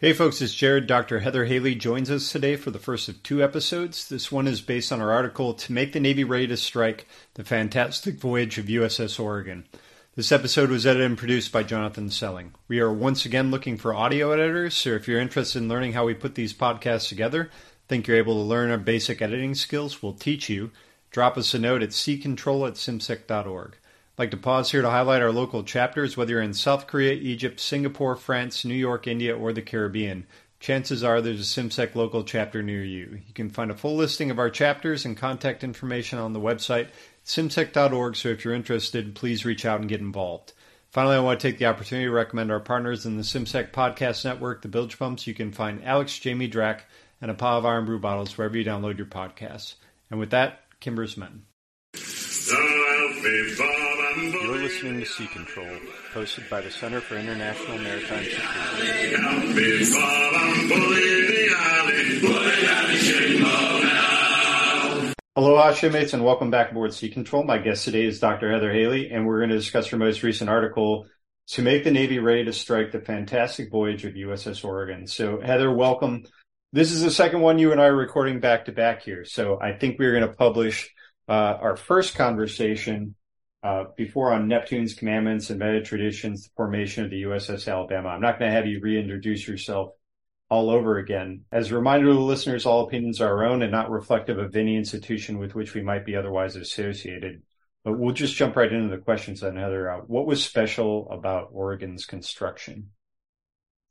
Hey folks, it's Jared. Dr. Heather Haley joins us today for the first of two episodes. This one is based on our article To Make the Navy Ready to Strike The Fantastic Voyage of USS Oregon. This episode was edited and produced by Jonathan Selling. We are once again looking for audio editors, so if you're interested in learning how we put these podcasts together, think you're able to learn our basic editing skills, we'll teach you. Drop us a note at seacontrol at cimsec.org like to pause here to highlight our local chapters, whether you're in South Korea, Egypt, Singapore, France, New York, India, or the Caribbean. Chances are there's a CIMSEC local chapter near you. You can find a full listing of our chapters and contact information on the website cimsec.org, so if you're interested, please reach out and get involved. Finally, I want to take the opportunity to recommend our partners in the CIMSEC Podcast Network, the Bilge Pumps. You can find Alex, Jamie Drach, and a pile of Irn Bru bottles wherever you download your podcasts. And with that, Kimber's Men. You're listening to Sea Control, hosted by the Center for International Maritime Security. Aloha, shipmates, and welcome back aboard Sea Control. My guest today is Dr. Heather Haley, and we're going to discuss her most recent article, To Make the Navy Ready to Strike the Fantastic Voyage of USS Oregon. So, Heather, welcome. This is the second one you and I are recording back to back here. So, I think we're going to publish uh, our first conversation before on Neptune's commandments and meta traditions, the formation of the USS Alabama. I'm not going to have you reintroduce yourself all over again. As a reminder to the listeners, all opinions are our own and not reflective of any institution with which we might be otherwise associated. But we'll just jump right into the questions then, Heather. Uh, what was special about Oregon's construction?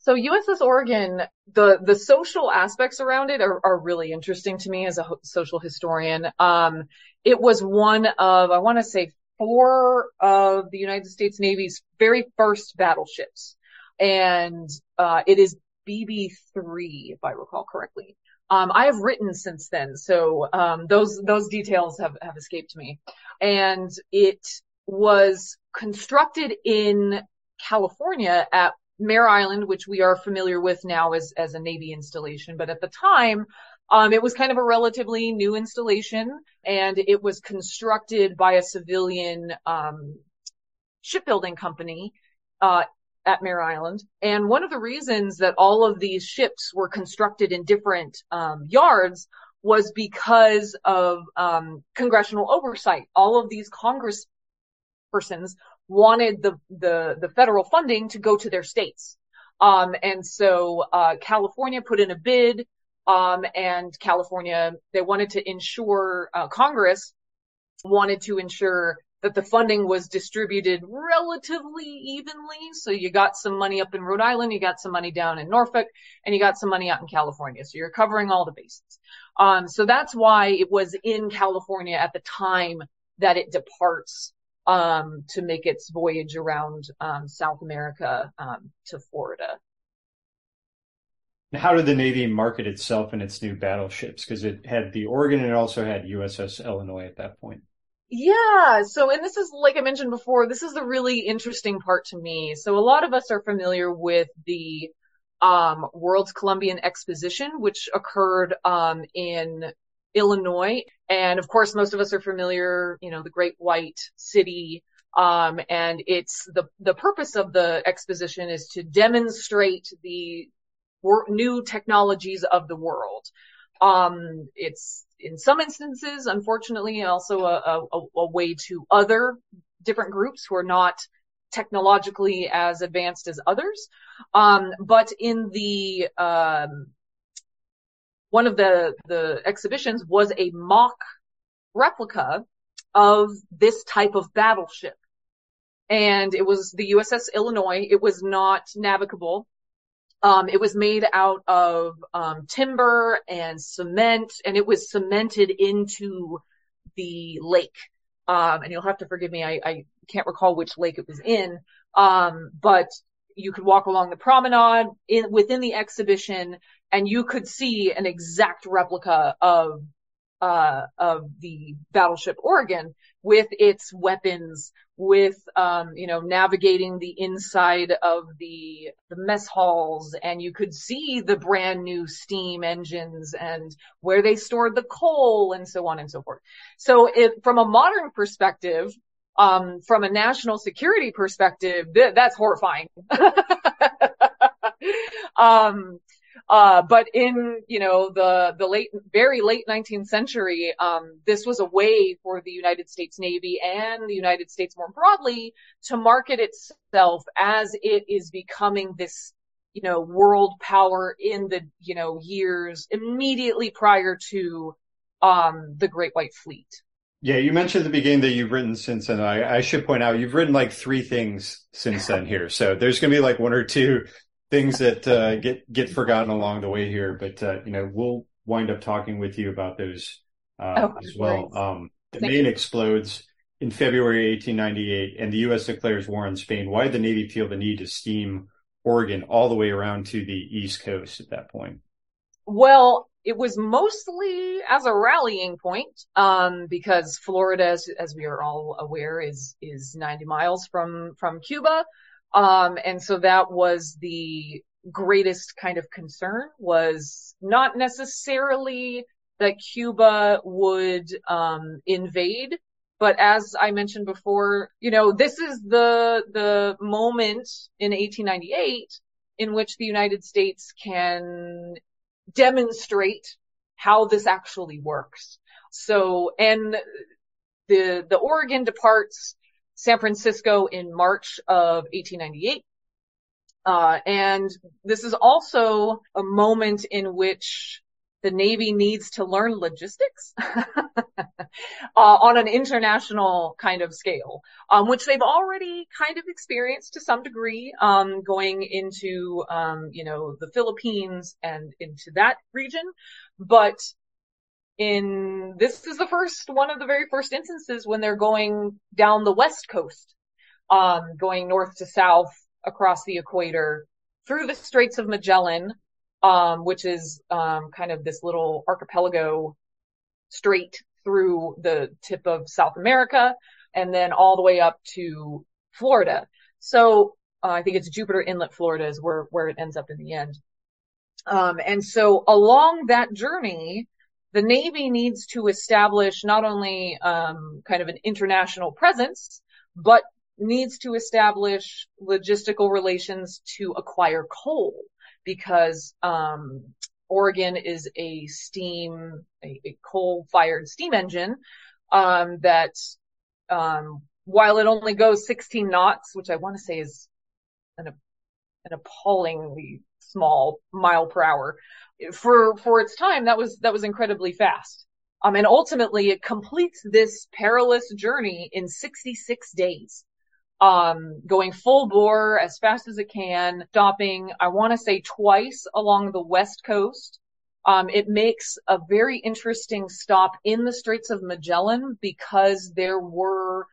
So USS Oregon, the the social aspects around it are, are really interesting to me as a social historian. Um, it was one of I want to say four of the United States Navy's very first battleships. And, uh, it is BB3, if I recall correctly. Um, I have written since then, so um, those those details have have escaped me. And it was constructed in California at Mare Island, which we are familiar with now as as a Navy installation, but at the time um, it was kind of a relatively new installation and it was constructed by a civilian, um, shipbuilding company, uh, at Mare Island. And one of the reasons that all of these ships were constructed in different, um, yards was because of, um, congressional oversight. All of these Congress persons wanted the, the, the federal funding to go to their states. Um, and so, uh, California put in a bid um, and California, they wanted to ensure, uh, Congress wanted to ensure that the funding was distributed relatively evenly. So you got some money up in Rhode Island, you got some money down in Norfolk, and you got some money out in California. So you're covering all the bases. Um, so that's why it was in California at the time that it departs um, to make its voyage around um, South America um, to Florida. How did the Navy market itself and its new battleships? Because it had the Oregon and it also had USS Illinois at that point. Yeah. So, and this is, like I mentioned before, this is the really interesting part to me. So a lot of us are familiar with the, um, World's Columbian Exposition, which occurred, um, in Illinois. And of course, most of us are familiar, you know, the Great White City, um, and it's the, the purpose of the exposition is to demonstrate the new technologies of the world. Um, it's in some instances, unfortunately, also a, a, a, way to other different groups who are not technologically as advanced as others. Um, but in the, um, one of the, the exhibitions was a mock replica of this type of battleship. And it was the USS Illinois. It was not navigable. Um, it was made out of um, timber and cement, and it was cemented into the lake. Um, and you'll have to forgive me, I, I, can't recall which lake it was in, um, but you could walk along the promenade in, within the exhibition, and you could see an exact replica of uh, of the battleship Oregon with its weapons, with, um, you know, navigating the inside of the, the mess halls and you could see the brand new steam engines and where they stored the coal and so on and so forth. So it, from a modern perspective, um, from a national security perspective, th- that's horrifying. um, uh, but in, you know, the, the late, very late 19th century, um, this was a way for the United States Navy and the United States more broadly to market itself as it is becoming this, you know, world power in the, you know, years immediately prior to, um, the Great White Fleet. Yeah, you mentioned at the beginning that you've written since then. I, I should point out you've written like three things since then here. So there's going to be like one or two things that uh, get get forgotten along the way here, but uh, you know we'll wind up talking with you about those uh, oh, as well. Um, the Maine you. explodes in February 1898, and the U.S. declares war on Spain. Why did the Navy feel the need to steam Oregon all the way around to the East Coast at that point? Well, it was mostly as a rallying point, um, because Florida, as, as, we are all aware, is is 90 miles from from Cuba. Um, and so that was the greatest kind of concern was not necessarily that Cuba would, um, invade, but as I mentioned before, you know, this is the, the moment in 1898 in which the United States can demonstrate how this actually works. So, and the, the Oregon departs San Francisco in March of 1898. Uh, and this is also a moment in which the Navy needs to learn logistics uh, on an international kind of scale, um, which they've already kind of experienced to some degree, um, going into, um, you know, the Philippines and into that region. But in this is the first one of the very first instances when they're going down the west coast, um, going north to south across the equator through the Straits of Magellan, um, which is um, kind of this little archipelago straight through the tip of South America, and then all the way up to Florida. So uh, I think it's Jupiter Inlet, Florida, is where where it ends up in the end. Um, and so along that journey, the Navy needs to establish not only um, kind of an international presence, but needs to establish logistical relations to acquire coal because um, Oregon is a steam, a, a coal-fired steam engine um, that, um, while it only goes 16 knots, which I want to say is an, an appallingly small mile per hour, for for its time that was that was incredibly fast. Um and ultimately it completes this perilous journey in 66 days. Um going full bore as fast as it can stopping i want to say twice along the west coast. Um it makes a very interesting stop in the straits of magellan because there were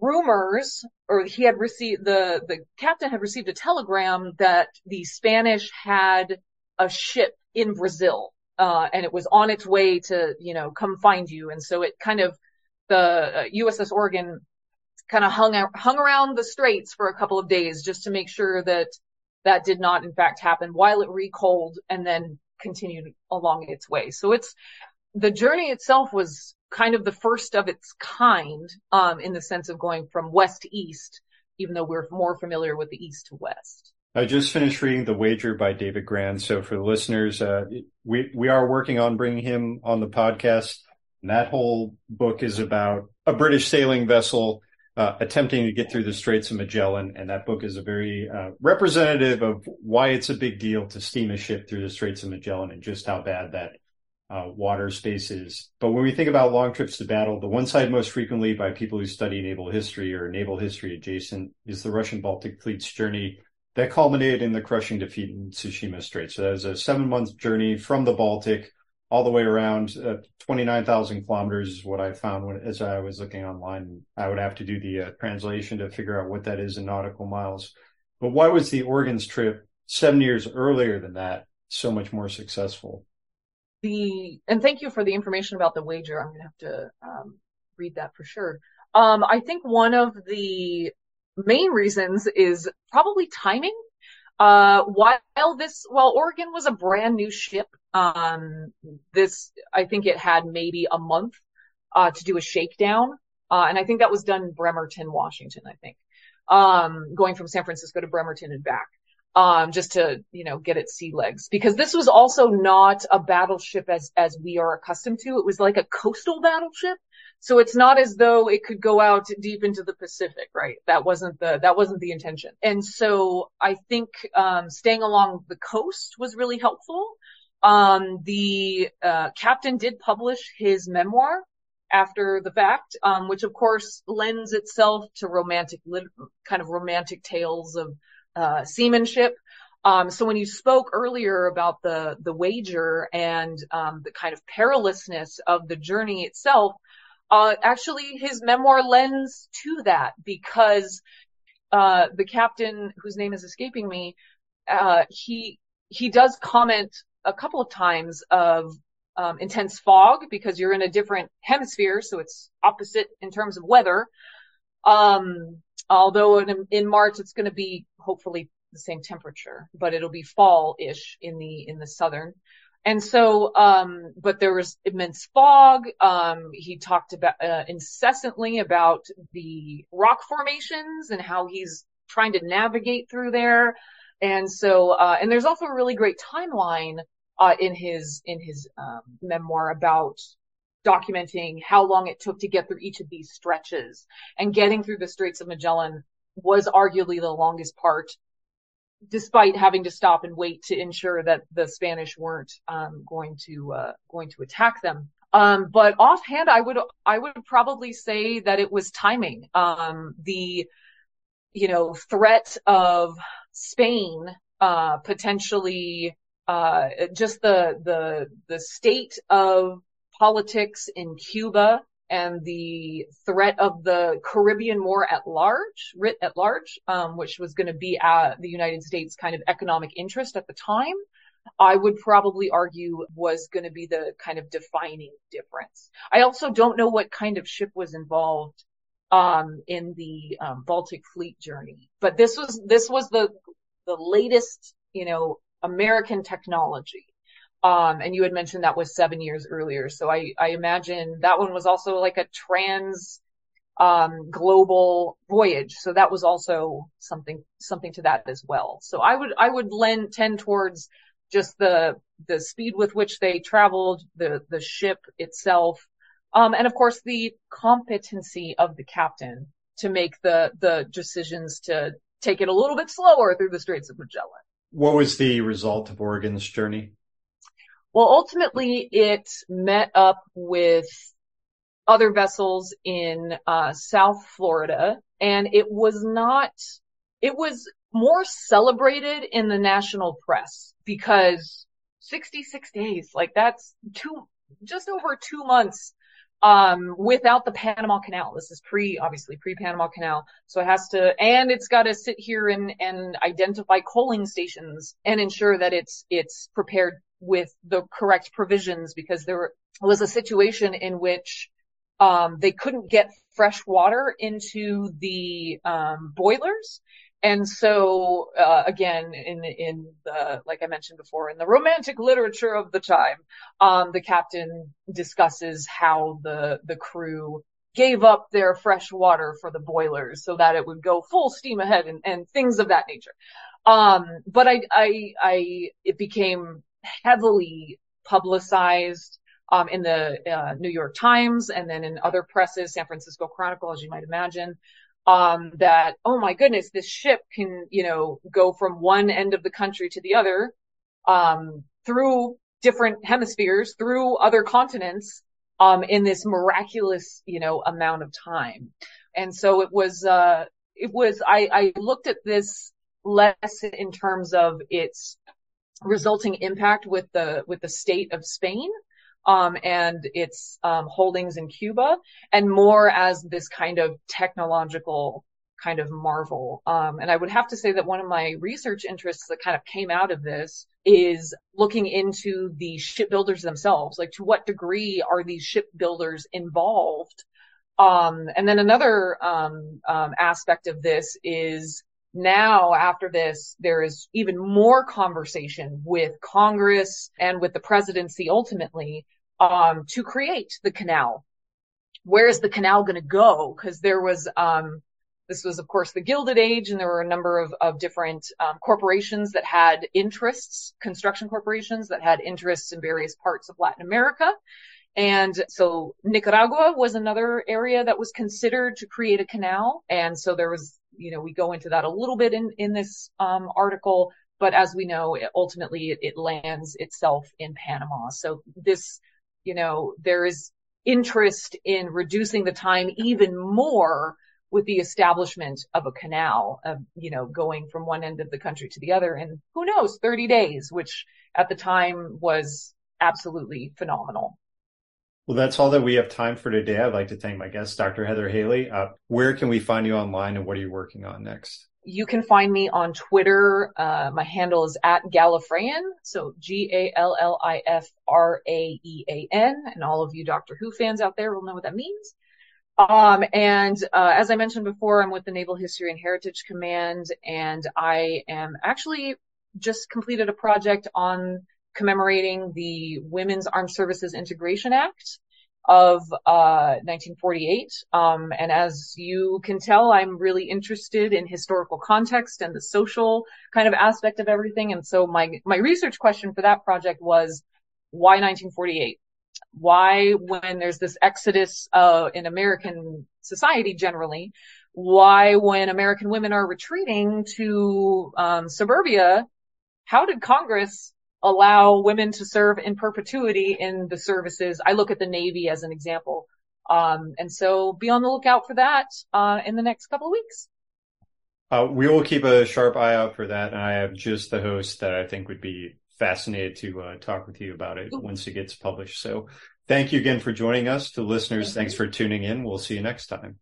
rumors or he had received the the captain had received a telegram that the spanish had a ship in Brazil, uh, and it was on its way to, you know, come find you. And so it kind of, the uh, USS Oregon kind of hung out, hung around the straits for a couple of days just to make sure that that did not in fact happen while it recoaled and then continued along its way. So it's, the journey itself was kind of the first of its kind, um, in the sense of going from west to east, even though we're more familiar with the east to west. I just finished reading The Wager by David Grann. So for the listeners, uh, we, we are working on bringing him on the podcast. And that whole book is about a British sailing vessel uh, attempting to get through the Straits of Magellan. And that book is a very uh, representative of why it's a big deal to steam a ship through the Straits of Magellan and just how bad that uh, water spaces. But when we think about long trips to battle, the one side most frequently by people who study naval history or naval history adjacent is the Russian Baltic Fleet's journey that culminated in the crushing defeat in Tsushima Strait. So that was a seven month journey from the Baltic all the way around uh, 29,000 kilometers is what I found when, as I was looking online. I would have to do the uh, translation to figure out what that is in nautical miles. But why was the Oregon's trip seven years earlier than that so much more successful? The, and thank you for the information about the wager. I'm to have to um, read that for sure. Um, I think one of the main reasons is probably timing. Uh, while this, while Oregon was a brand new ship, um, this, I think it had maybe a month, uh, to do a shakedown. Uh, and I think that was done in Bremerton, Washington, I think, um, going from San Francisco to Bremerton and back. Um, just to, you know, get its sea legs. Because this was also not a battleship as, as we are accustomed to. It was like a coastal battleship. So it's not as though it could go out deep into the Pacific, right? That wasn't the, that wasn't the intention. And so I think, um, staying along the coast was really helpful. Um, the, uh, captain did publish his memoir after the fact, um, which of course lends itself to romantic, lit- kind of romantic tales of, uh, seamanship. Um, so when you spoke earlier about the, the wager and, um, the kind of perilousness of the journey itself, uh, actually his memoir lends to that because, uh, the captain whose name is escaping me, uh, he, he does comment a couple of times of, um, intense fog because you're in a different hemisphere. So it's opposite in terms of weather. Um, although in, in March, it's going to be hopefully the same temperature, but it'll be fall-ish in the, in the southern. And so, um, but there was immense fog. Um, he talked about, uh, incessantly about the rock formations and how he's trying to navigate through there. And so, uh, and there's also a really great timeline, uh, in his, in his, um, memoir about documenting how long it took to get through each of these stretches and getting through the Straits of Magellan was arguably the longest part despite having to stop and wait to ensure that the Spanish weren't um, going to uh, going to attack them. Um, but offhand, I would I would probably say that it was timing. Um, the you know threat of Spain uh, potentially uh, just the the the state of politics in Cuba and the threat of the Caribbean War at large, writ at large, um, which was going to be the United States kind of economic interest at the time, I would probably argue was going to be the kind of defining difference. I also don't know what kind of ship was involved um, in the um, Baltic Fleet journey, but this was this was the the latest, you know, American technology. Um, and you had mentioned that was seven years earlier. So I, I imagine that one was also like a trans, um, global voyage. So that was also something, something to that as well. So I would, I would lend, tend towards just the, the speed with which they traveled, the, the ship itself. Um, and of course the competency of the captain to make the, the decisions to take it a little bit slower through the Straits of Magellan. What was the result of Oregon's journey? Well, ultimately it met up with other vessels in uh, South Florida and it was not, it was more celebrated in the national press because 66 days, like that's two, just over two months um, without the Panama Canal. This is pre, obviously pre-Panama Canal. So it has to, and it's got to sit here and, and identify coaling stations and ensure that it's, it's prepared with the correct provisions because there was a situation in which um, they couldn't get fresh water into the um, boilers. And so, uh, again, in, in the, like I mentioned before, in the romantic literature of the time, um, the captain discusses how the, the crew gave up their fresh water for the boilers so that it would go full steam ahead and, and things of that nature. Um, but I, I, I, it became heavily publicized um, in the uh, New York Times and then in other presses, San Francisco Chronicle, as you might imagine, um, that oh my goodness, this ship can you know go from one end of the country to the other um, through different hemispheres, through other continents um, in this miraculous you know amount of time. And so it was uh, it was I, I looked at this less in terms of its resulting impact with the with the state of Spain um, and its um, holdings in Cuba, and more as this kind of technological kind of marvel. Um, and I would have to say that one of my research interests that kind of came out of this is looking into the shipbuilders themselves. Like, to what degree are these shipbuilders involved? Um, and then another um, um, aspect of this is now after this, there is even more conversation with Congress and with the presidency ultimately, um, to create the canal. Where is the canal going to go? Cause there was, um, This was, of course, the Gilded Age, and there were a number of, of different um, corporations that had interests, construction corporations that had interests in various parts of Latin America. And so Nicaragua was another area that was considered to create a canal. And so there was, you know, we go into that a little bit in, in this um, article, but as we know, it, ultimately it, it lands itself in Panama. So this, you know, there is interest in reducing the time even more with the establishment of a canal, of, you know, going from one end of the country to the other in who knows, 30 days, which at the time was absolutely phenomenal. Well, that's all that we have time for today. I'd like to thank my guest, Dr. Heather Haley. Uh, where can we find you online and what are you working on next? You can find me on Twitter. Uh, my handle is at Gallifreyan. So G-A-L-L-I-F-R-A-E-A-N. And all of you Doctor Who fans out there will know what that means. Um, and uh, as I mentioned before, I'm with the Naval History and Heritage Command, and I am actually just completed a project on commemorating the Women's Armed Services Integration Act of uh, 1948. Um, and as you can tell, I'm really interested in historical context and the social kind of aspect of everything. And so my my research question for that project was why 1948? why when there's this exodus uh, in American society generally, why when American women are retreating to um, suburbia, how did Congress allow women to serve in perpetuity in the services? I look at the Navy as an example. Um, and so be on the lookout for that uh, in the next couple of weeks. Uh, we will keep a sharp eye out for that. And I have just the host that I think would be fascinated to uh, talk with you about it Ooh. once it gets published. So thank you again for joining us. To listeners, thanks for tuning in. We'll see you next time.